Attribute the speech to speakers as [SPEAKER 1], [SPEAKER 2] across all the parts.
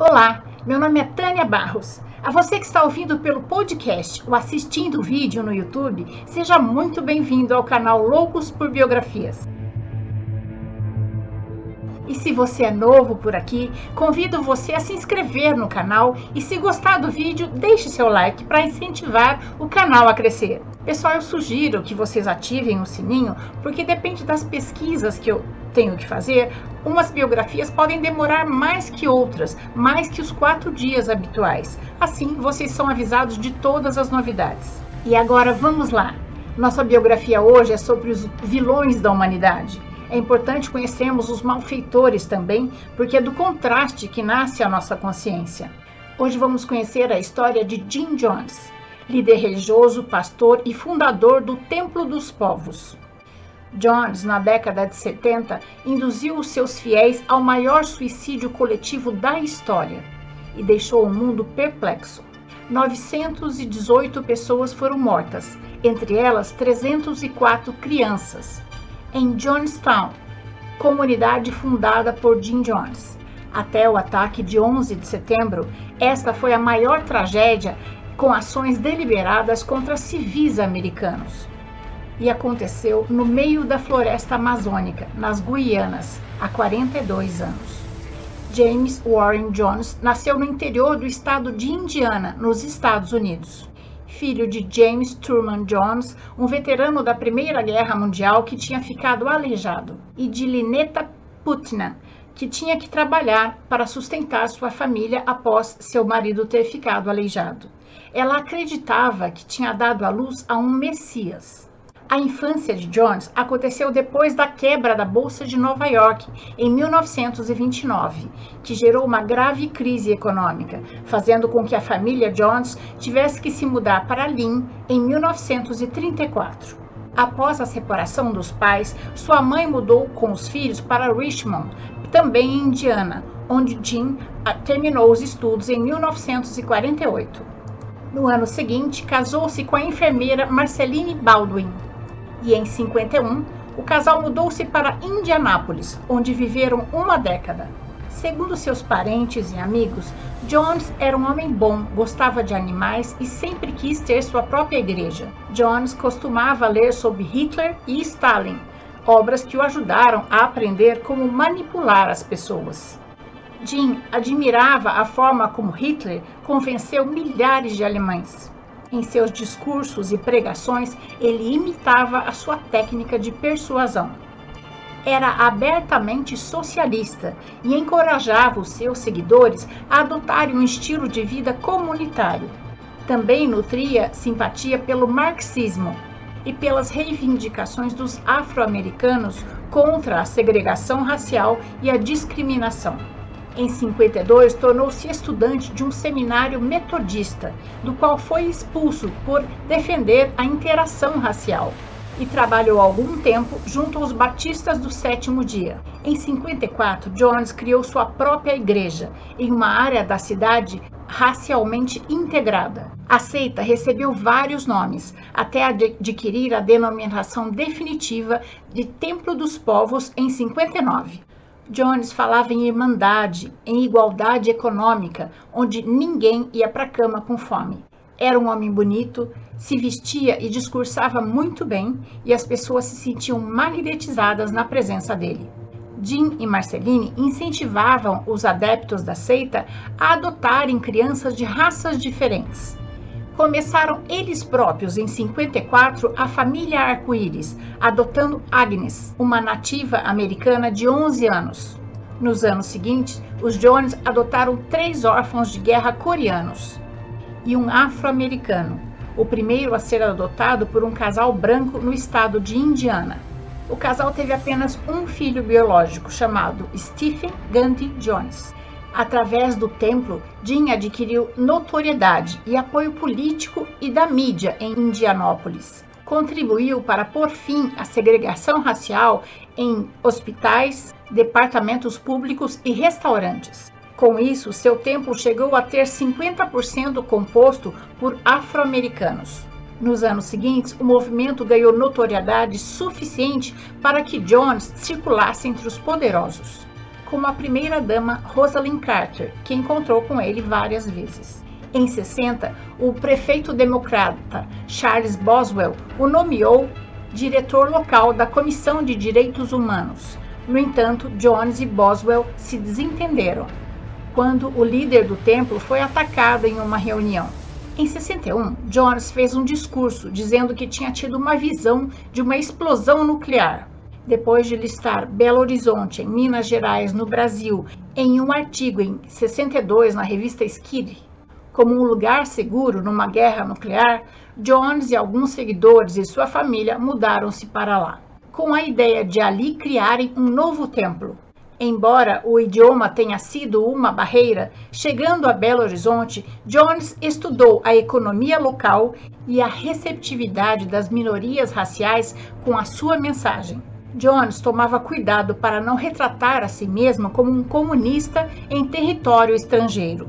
[SPEAKER 1] Olá, meu nome é Tânia Barros. A você que está ouvindo pelo podcast ou assistindo o vídeo no YouTube, seja muito bem-vindo ao canal Loucos por Biografias. E se você é novo por aqui, convido você a se inscrever no canal e se gostar do vídeo, deixe seu like para incentivar o canal a crescer. Pessoal, eu sugiro que vocês ativem o sininho, porque depende das pesquisas que eu tenho que fazer, umas biografias podem demorar mais que outras, mais que os quatro dias habituais. Assim, vocês são avisados de todas as novidades. E agora vamos lá. Nossa biografia hoje é sobre os vilões da humanidade. É importante conhecermos os malfeitores também, porque é do contraste que nasce a nossa consciência. Hoje vamos conhecer a história de Jim Jones, líder religioso, pastor e fundador do Templo dos Povos. Jones, na década de 70, induziu os seus fiéis ao maior suicídio coletivo da história e deixou o mundo perplexo. 918 pessoas foram mortas, entre elas 304 crianças em Jonestown, comunidade fundada por Jim Jones. Até o ataque de 11 de setembro, esta foi a maior tragédia com ações deliberadas contra civis americanos. E aconteceu no meio da floresta amazônica, nas Guianas, há 42 anos. James Warren Jones nasceu no interior do estado de Indiana, nos Estados Unidos filho de James Truman Jones, um veterano da Primeira Guerra Mundial que tinha ficado aleijado, e de Lineta Putnam, que tinha que trabalhar para sustentar sua família após seu marido ter ficado aleijado. Ela acreditava que tinha dado à luz a um Messias. A infância de Jones aconteceu depois da quebra da Bolsa de Nova York em 1929, que gerou uma grave crise econômica, fazendo com que a família Jones tivesse que se mudar para Lynn em 1934. Após a separação dos pais, sua mãe mudou com os filhos para Richmond, também em Indiana, onde Jim ah, terminou os estudos em 1948. No ano seguinte, casou-se com a enfermeira Marceline Baldwin e em 51 o casal mudou-se para Indianápolis, onde viveram uma década. Segundo seus parentes e amigos, Jones era um homem bom, gostava de animais e sempre quis ter sua própria igreja. Jones costumava ler sobre Hitler e Stalin, obras que o ajudaram a aprender como manipular as pessoas. Jim admirava a forma como Hitler convenceu milhares de alemães. Em seus discursos e pregações, ele imitava a sua técnica de persuasão. Era abertamente socialista e encorajava os seus seguidores a adotarem um estilo de vida comunitário. Também nutria simpatia pelo marxismo e pelas reivindicações dos afro-americanos contra a segregação racial e a discriminação. Em 52, tornou-se estudante de um seminário metodista, do qual foi expulso por defender a interação racial e trabalhou algum tempo junto aos batistas do sétimo dia. Em 54, Jones criou sua própria igreja em uma área da cidade racialmente integrada. A seita recebeu vários nomes, até adquirir a denominação definitiva de Templo dos Povos em 59. Jones falava em irmandade, em igualdade econômica, onde ninguém ia para a cama com fome. Era um homem bonito, se vestia e discursava muito bem e as pessoas se sentiam magnetizadas na presença dele. Jim e Marceline incentivavam os adeptos da seita a adotarem crianças de raças diferentes começaram eles próprios, em 54, a família Arco-Íris, adotando Agnes, uma nativa americana de 11 anos. Nos anos seguintes, os Jones adotaram três órfãos de guerra coreanos e um afro-americano, o primeiro a ser adotado por um casal branco no estado de Indiana. O casal teve apenas um filho biológico, chamado Stephen Gandhi Jones. Através do templo, Jim adquiriu notoriedade e apoio político e da mídia em Indianópolis. Contribuiu para pôr fim à segregação racial em hospitais, departamentos públicos e restaurantes. Com isso, seu templo chegou a ter 50% composto por afro-americanos. Nos anos seguintes, o movimento ganhou notoriedade suficiente para que Jones circulasse entre os poderosos. Como a primeira-dama Rosalind Carter, que encontrou com ele várias vezes. Em 60, o prefeito democrata Charles Boswell o nomeou diretor local da Comissão de Direitos Humanos. No entanto, Jones e Boswell se desentenderam quando o líder do templo foi atacado em uma reunião. Em 61, Jones fez um discurso dizendo que tinha tido uma visão de uma explosão nuclear. Depois de listar Belo Horizonte, em Minas Gerais, no Brasil, em um artigo em 62 na revista Skid, como um lugar seguro numa guerra nuclear, Jones e alguns seguidores e sua família mudaram-se para lá, com a ideia de ali criarem um novo templo. Embora o idioma tenha sido uma barreira, chegando a Belo Horizonte, Jones estudou a economia local e a receptividade das minorias raciais com a sua mensagem. Jones tomava cuidado para não retratar a si mesmo como um comunista em território estrangeiro.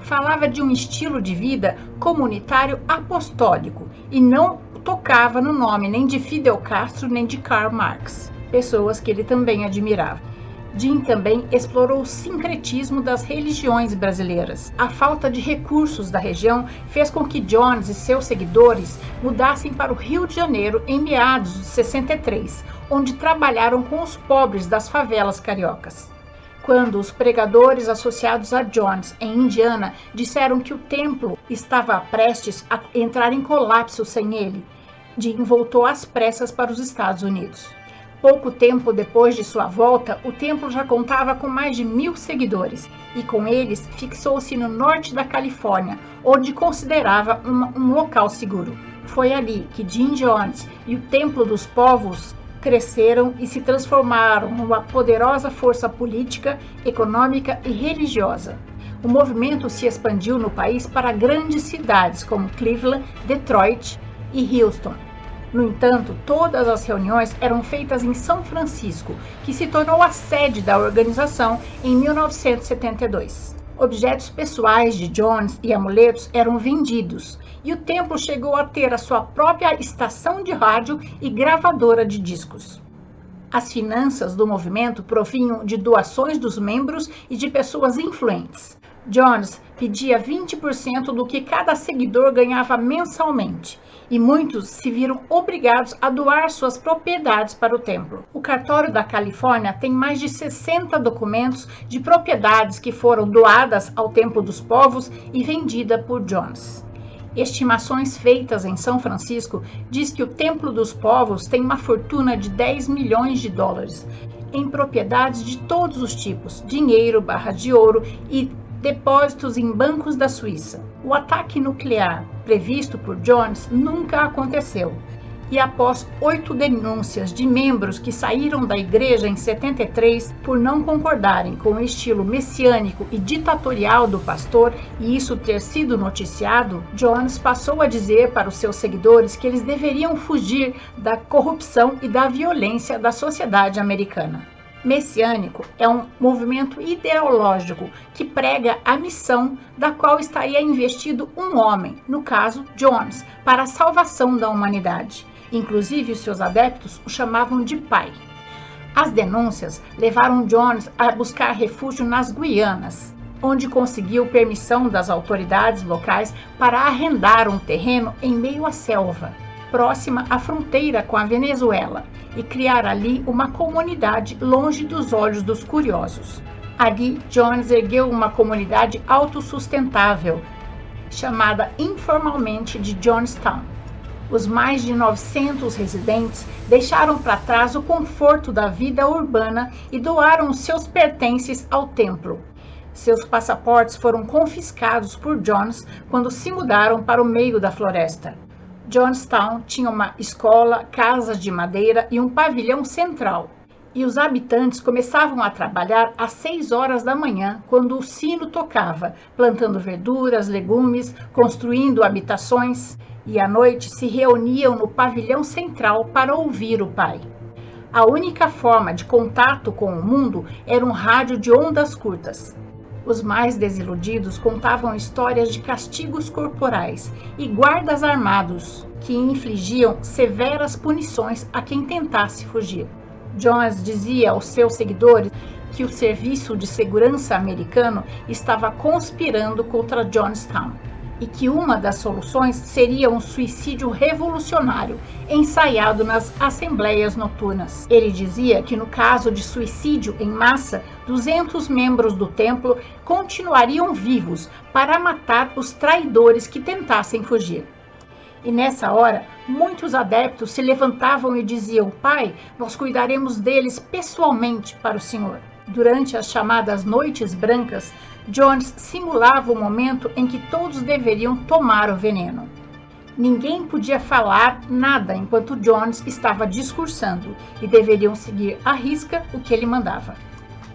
[SPEAKER 1] Falava de um estilo de vida comunitário apostólico e não tocava no nome nem de Fidel Castro nem de Karl Marx, pessoas que ele também admirava. Jim também explorou o sincretismo das religiões brasileiras. A falta de recursos da região fez com que Jones e seus seguidores mudassem para o Rio de Janeiro em meados de 63, onde trabalharam com os pobres das favelas cariocas. Quando os pregadores associados a Jones em Indiana disseram que o templo estava prestes a entrar em colapso sem ele, Jim voltou às pressas para os Estados Unidos. Pouco tempo depois de sua volta, o templo já contava com mais de mil seguidores e com eles fixou-se no norte da Califórnia, onde considerava uma, um local seguro. Foi ali que Jim Jones e o Templo dos Povos cresceram e se transformaram numa poderosa força política, econômica e religiosa. O movimento se expandiu no país para grandes cidades como Cleveland, Detroit e Houston no entanto, todas as reuniões eram feitas em São Francisco, que se tornou a sede da organização em 1972. Objetos pessoais de Jones e amuletos eram vendidos, e o templo chegou a ter a sua própria estação de rádio e gravadora de discos. As finanças do movimento provinham de doações dos membros e de pessoas influentes. Jones pedia 20% do que cada seguidor ganhava mensalmente, e muitos se viram obrigados a doar suas propriedades para o templo. O cartório da Califórnia tem mais de 60 documentos de propriedades que foram doadas ao Templo dos Povos e vendida por Jones. Estimações feitas em São Francisco diz que o Templo dos Povos tem uma fortuna de 10 milhões de dólares em propriedades de todos os tipos, dinheiro, barra de ouro e depósitos em bancos da Suíça. O ataque nuclear previsto por Jones nunca aconteceu. E após oito denúncias de membros que saíram da igreja em 73 por não concordarem com o estilo messiânico e ditatorial do pastor e isso ter sido noticiado, Jones passou a dizer para os seus seguidores que eles deveriam fugir da corrupção e da violência da sociedade americana messiânico é um movimento ideológico que prega a missão da qual estaria investido um homem, no caso Jones, para a salvação da humanidade. Inclusive, os seus adeptos o chamavam de pai. As denúncias levaram Jones a buscar refúgio nas Guianas, onde conseguiu permissão das autoridades locais para arrendar um terreno em meio à selva próxima à fronteira com a Venezuela e criar ali uma comunidade longe dos olhos dos curiosos. Ali, Jones ergueu uma comunidade autossustentável, chamada informalmente de Johnstown. Os mais de 900 residentes deixaram para trás o conforto da vida urbana e doaram seus pertences ao templo. Seus passaportes foram confiscados por Jones quando se mudaram para o meio da floresta. Johnstown tinha uma escola, casas de madeira e um pavilhão central. E os habitantes começavam a trabalhar às seis horas da manhã, quando o sino tocava, plantando verduras, legumes, construindo habitações, e à noite se reuniam no pavilhão central para ouvir o pai. A única forma de contato com o mundo era um rádio de ondas curtas. Os mais desiludidos contavam histórias de castigos corporais e guardas armados que infligiam severas punições a quem tentasse fugir. Jones dizia aos seus seguidores que o Serviço de Segurança americano estava conspirando contra Johnstown e que uma das soluções seria um suicídio revolucionário ensaiado nas assembleias noturnas. Ele dizia que no caso de suicídio em massa, 200 membros do templo continuariam vivos para matar os traidores que tentassem fugir. E nessa hora, muitos adeptos se levantavam e diziam: Pai, nós cuidaremos deles pessoalmente para o Senhor. Durante as chamadas noites brancas, Jones simulava o momento em que todos deveriam tomar o veneno. Ninguém podia falar nada enquanto Jones estava discursando e deveriam seguir à risca o que ele mandava.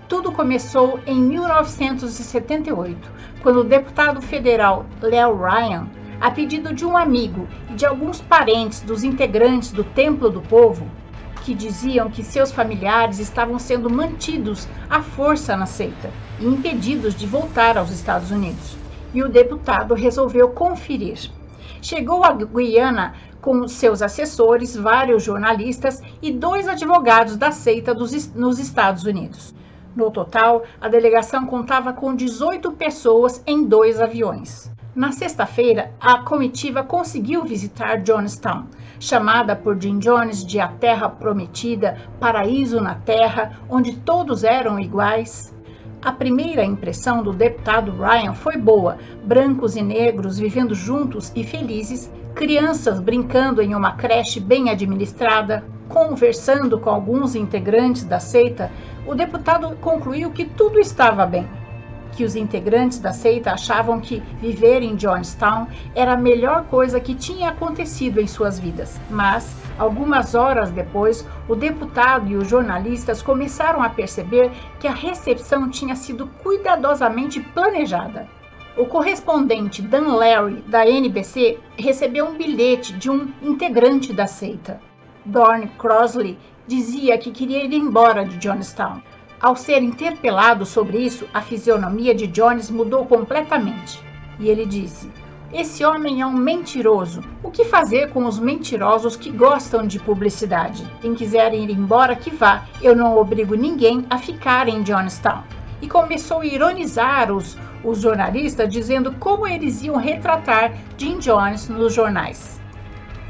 [SPEAKER 1] Tudo começou em 1978, quando o deputado federal Leo Ryan a pedido de um amigo e de alguns parentes dos integrantes do Templo do Povo, que diziam que seus familiares estavam sendo mantidos à força na seita e impedidos de voltar aos Estados Unidos. E o deputado resolveu conferir. Chegou a Guiana com seus assessores, vários jornalistas e dois advogados da seita dos, nos Estados Unidos. No total, a delegação contava com 18 pessoas em dois aviões. Na sexta-feira, a comitiva conseguiu visitar Johnstown, chamada por Jim Jones de a Terra Prometida, paraíso na Terra, onde todos eram iguais. A primeira impressão do deputado Ryan foi boa: brancos e negros vivendo juntos e felizes, crianças brincando em uma creche bem administrada. Conversando com alguns integrantes da seita, o deputado concluiu que tudo estava bem que os integrantes da seita achavam que viver em Johnstown era a melhor coisa que tinha acontecido em suas vidas. Mas, algumas horas depois, o deputado e os jornalistas começaram a perceber que a recepção tinha sido cuidadosamente planejada. O correspondente Dan Larry, da NBC, recebeu um bilhete de um integrante da seita. Dorn Crosley dizia que queria ir embora de Johnstown. Ao ser interpelado sobre isso, a fisionomia de Jones mudou completamente. E ele disse: Esse homem é um mentiroso. O que fazer com os mentirosos que gostam de publicidade? Quem quiser ir embora, que vá. Eu não obrigo ninguém a ficar em Johnstown. E começou a ironizar os, os jornalistas, dizendo como eles iam retratar Jim Jones nos jornais.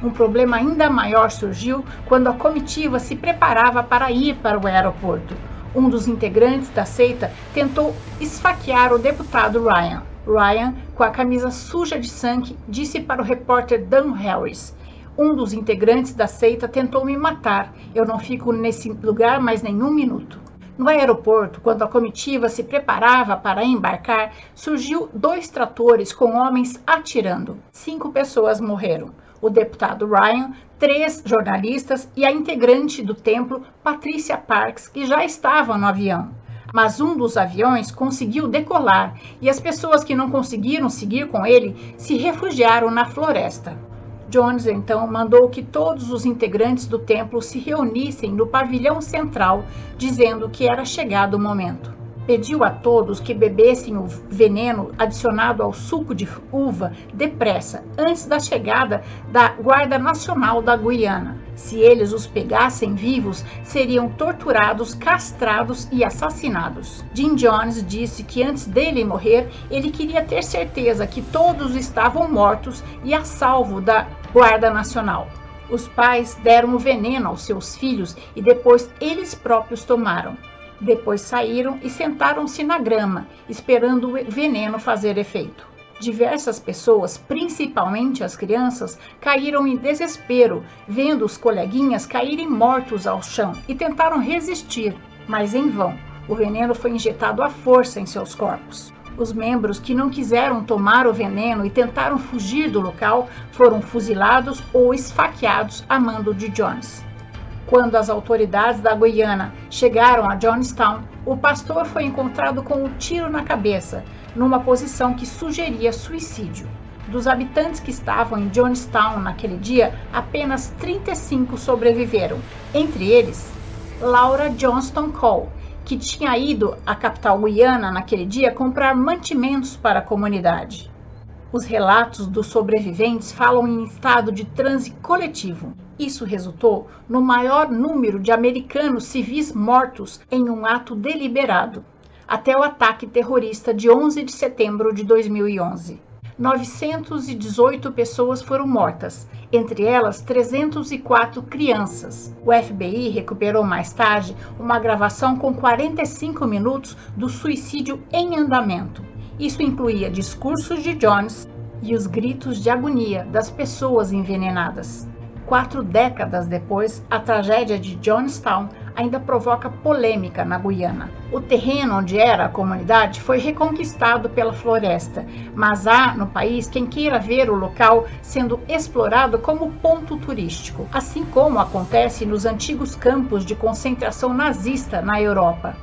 [SPEAKER 1] Um problema ainda maior surgiu quando a comitiva se preparava para ir para o aeroporto um dos integrantes da seita, tentou esfaquear o deputado Ryan. Ryan, com a camisa suja de sangue, disse para o repórter Dan Harris: Um dos integrantes da seita tentou me matar. Eu não fico nesse lugar mais nenhum minuto. No aeroporto, quando a comitiva se preparava para embarcar, surgiu dois tratores com homens atirando. Cinco pessoas morreram o deputado Ryan, três jornalistas e a integrante do templo, Patricia Parks, que já estavam no avião. Mas um dos aviões conseguiu decolar e as pessoas que não conseguiram seguir com ele se refugiaram na floresta. Jones então mandou que todos os integrantes do templo se reunissem no pavilhão central, dizendo que era chegado o momento pediu a todos que bebessem o veneno adicionado ao suco de uva depressa, antes da chegada da Guarda Nacional da Guiana. Se eles os pegassem vivos, seriam torturados, castrados e assassinados. Jim Jones disse que antes dele morrer, ele queria ter certeza que todos estavam mortos e a salvo da Guarda Nacional. Os pais deram o veneno aos seus filhos e depois eles próprios tomaram. Depois saíram e sentaram-se na grama, esperando o veneno fazer efeito. Diversas pessoas, principalmente as crianças, caíram em desespero, vendo os coleguinhas caírem mortos ao chão e tentaram resistir, mas em vão. O veneno foi injetado à força em seus corpos. Os membros que não quiseram tomar o veneno e tentaram fugir do local foram fuzilados ou esfaqueados a mando de Jones. Quando as autoridades da Guiana chegaram a Johnstown, o pastor foi encontrado com um tiro na cabeça, numa posição que sugeria suicídio. Dos habitantes que estavam em Johnstown naquele dia, apenas 35 sobreviveram, entre eles Laura Johnston Cole, que tinha ido à capital Guiana naquele dia comprar mantimentos para a comunidade. Os relatos dos sobreviventes falam em estado de transe coletivo. Isso resultou no maior número de americanos civis mortos em um ato deliberado, até o ataque terrorista de 11 de setembro de 2011. 918 pessoas foram mortas, entre elas 304 crianças. O FBI recuperou mais tarde uma gravação com 45 minutos do suicídio em andamento. Isso incluía discursos de Jones e os gritos de agonia das pessoas envenenadas. Quatro décadas depois, a tragédia de Johnstown ainda provoca polêmica na Guiana. O terreno onde era a comunidade foi reconquistado pela floresta, mas há no país quem queira ver o local sendo explorado como ponto turístico, assim como acontece nos antigos campos de concentração nazista na Europa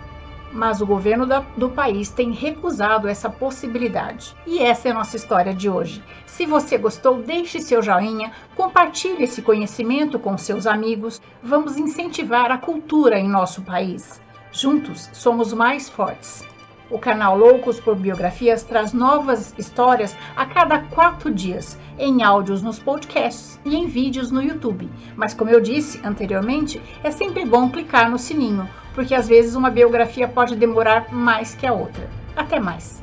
[SPEAKER 1] mas o governo da, do país tem recusado essa possibilidade. E essa é a nossa história de hoje. Se você gostou, deixe seu joinha, compartilhe esse conhecimento com seus amigos. Vamos incentivar a cultura em nosso país. Juntos somos mais fortes. O canal Loucos por Biografias traz novas histórias a cada quatro dias, em áudios nos podcasts e em vídeos no YouTube. Mas, como eu disse anteriormente, é sempre bom clicar no sininho, porque às vezes uma biografia pode demorar mais que a outra. Até mais!